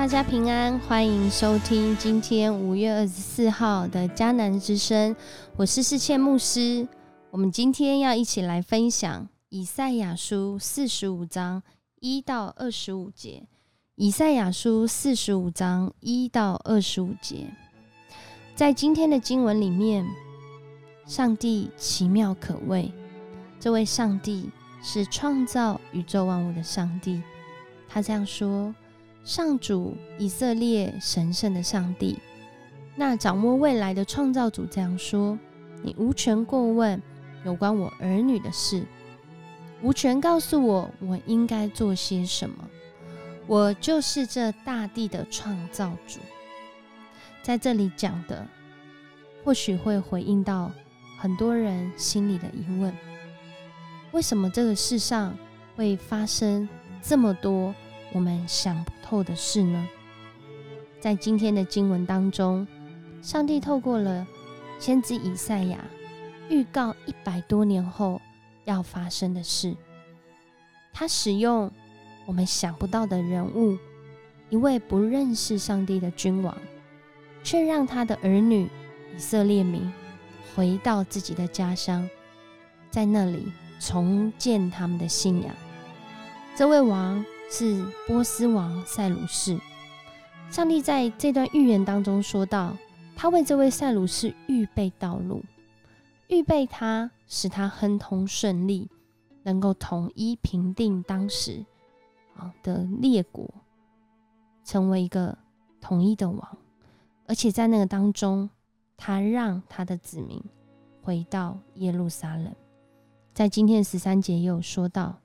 大家平安，欢迎收听今天五月二十四号的迦南之声。我是世倩牧师。我们今天要一起来分享以赛亚书四十五章一到二十五节。以赛亚书四十五章一到二十五节，在今天的经文里面，上帝奇妙可畏。这位上帝是创造宇宙万物的上帝。他这样说。上主以色列神圣的上帝，那掌握未来的创造主这样说：“你无权过问有关我儿女的事，无权告诉我我应该做些什么。我就是这大地的创造主。”在这里讲的，或许会回应到很多人心里的疑问：为什么这个世上会发生这么多？我们想不透的事呢？在今天的经文当中，上帝透过了先知以赛亚，预告一百多年后要发生的事。他使用我们想不到的人物，一位不认识上帝的君王，却让他的儿女以色列民回到自己的家乡，在那里重建他们的信仰。这位王。是波斯王塞鲁士。上帝在这段预言当中说到，他为这位塞鲁士预备道路，预备他，使他亨通顺利，能够统一平定当时啊的列国，成为一个统一的王。而且在那个当中，他让他的子民回到耶路撒冷。在今天十三节也有说到，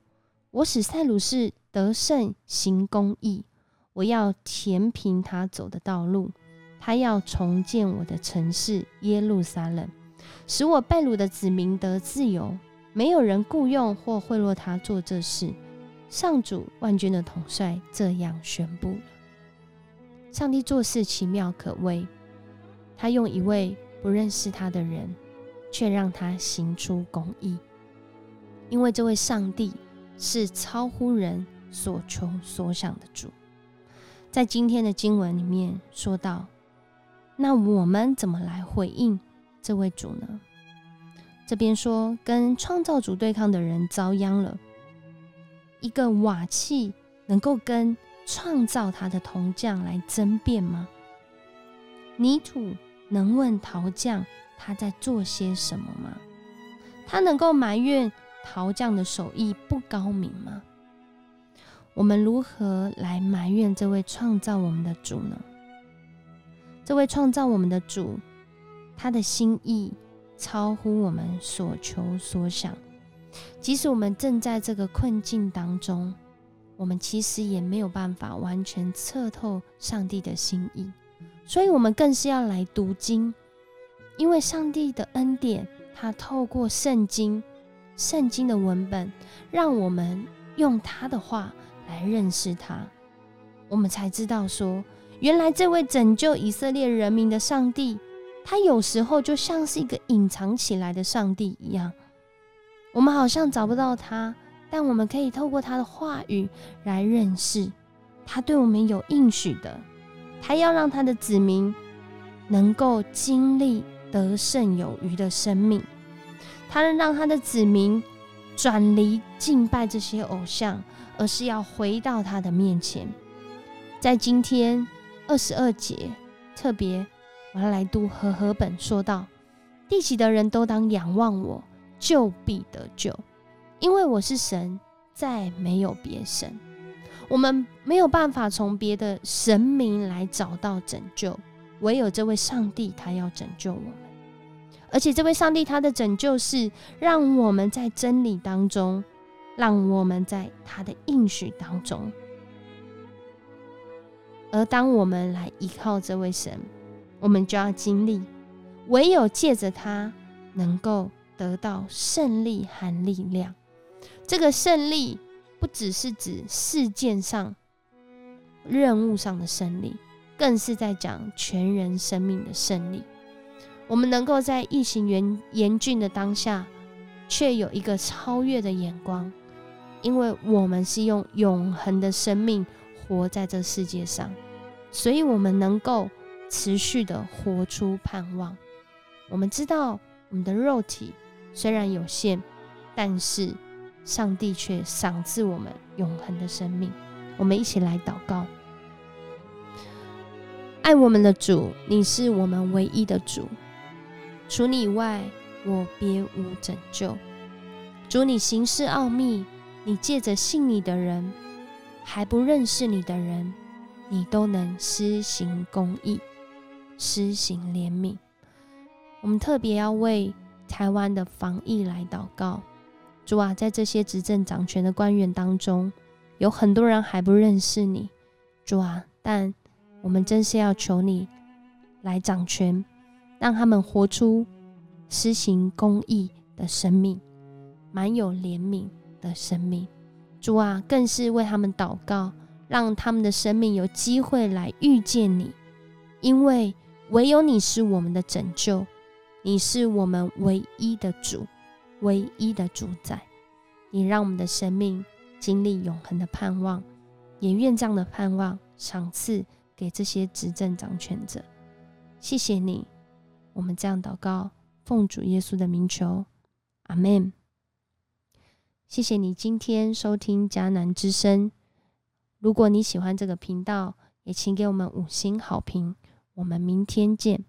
我使塞鲁士。得胜行公义，我要填平他走的道路，他要重建我的城市耶路撒冷，使我被掳的子民得自由。没有人雇佣或贿赂他做这事。上主万军的统帅这样宣布：上帝做事奇妙可畏，他用一位不认识他的人，却让他行出公义，因为这位上帝是超乎人。所求所想的主，在今天的经文里面说到，那我们怎么来回应这位主呢？这边说，跟创造主对抗的人遭殃了。一个瓦器能够跟创造他的铜匠来争辩吗？泥土能问陶匠他在做些什么吗？他能够埋怨陶匠的手艺不高明吗？我们如何来埋怨这位创造我们的主呢？这位创造我们的主，他的心意超乎我们所求所想。即使我们正在这个困境当中，我们其实也没有办法完全测透上帝的心意。所以，我们更是要来读经，因为上帝的恩典，他透过圣经、圣经的文本，让我们用他的话。来认识他，我们才知道说，原来这位拯救以色列人民的上帝，他有时候就像是一个隐藏起来的上帝一样。我们好像找不到他，但我们可以透过他的话语来认识他对我们有应许的。他要让他的子民能够经历得胜有余的生命，他能让他的子民转离敬拜这些偶像。而是要回到他的面前，在今天二十二节，特别我要来读和合本，说道：地起的人都当仰望我，就必得救，因为我是神，再没有别神。我们没有办法从别的神明来找到拯救，唯有这位上帝，他要拯救我。而且这位上帝，他的拯救是让我们在真理当中。让我们在他的应许当中，而当我们来依靠这位神，我们就要经历，唯有借着他，能够得到胜利和力量。这个胜利不只是指事件上、任务上的胜利，更是在讲全人生命的胜利。我们能够在疫情严严峻的当下，却有一个超越的眼光。因为我们是用永恒的生命活在这世界上，所以我们能够持续的活出盼望。我们知道我们的肉体虽然有限，但是上帝却赏赐我们永恒的生命。我们一起来祷告：爱我们的主，你是我们唯一的主，除你以外，我别无拯救。主，你行事奥秘，你借着信你的人，还不认识你的人，你都能施行公义，施行怜悯。我们特别要为台湾的防疫来祷告。主啊，在这些执政掌权的官员当中，有很多人还不认识你，主啊，但我们真是要求你来掌权，让他们活出施行公义的生命。满有怜悯的生命，主啊，更是为他们祷告，让他们的生命有机会来遇见你，因为唯有你是我们的拯救，你是我们唯一的主，唯一的主宰。你让我们的生命经历永恒的盼望，也愿这样的盼望赏赐给这些执政掌权者。谢谢你，我们这样祷告，奉主耶稣的名求，阿门。谢谢你今天收听迦南之声。如果你喜欢这个频道，也请给我们五星好评。我们明天见。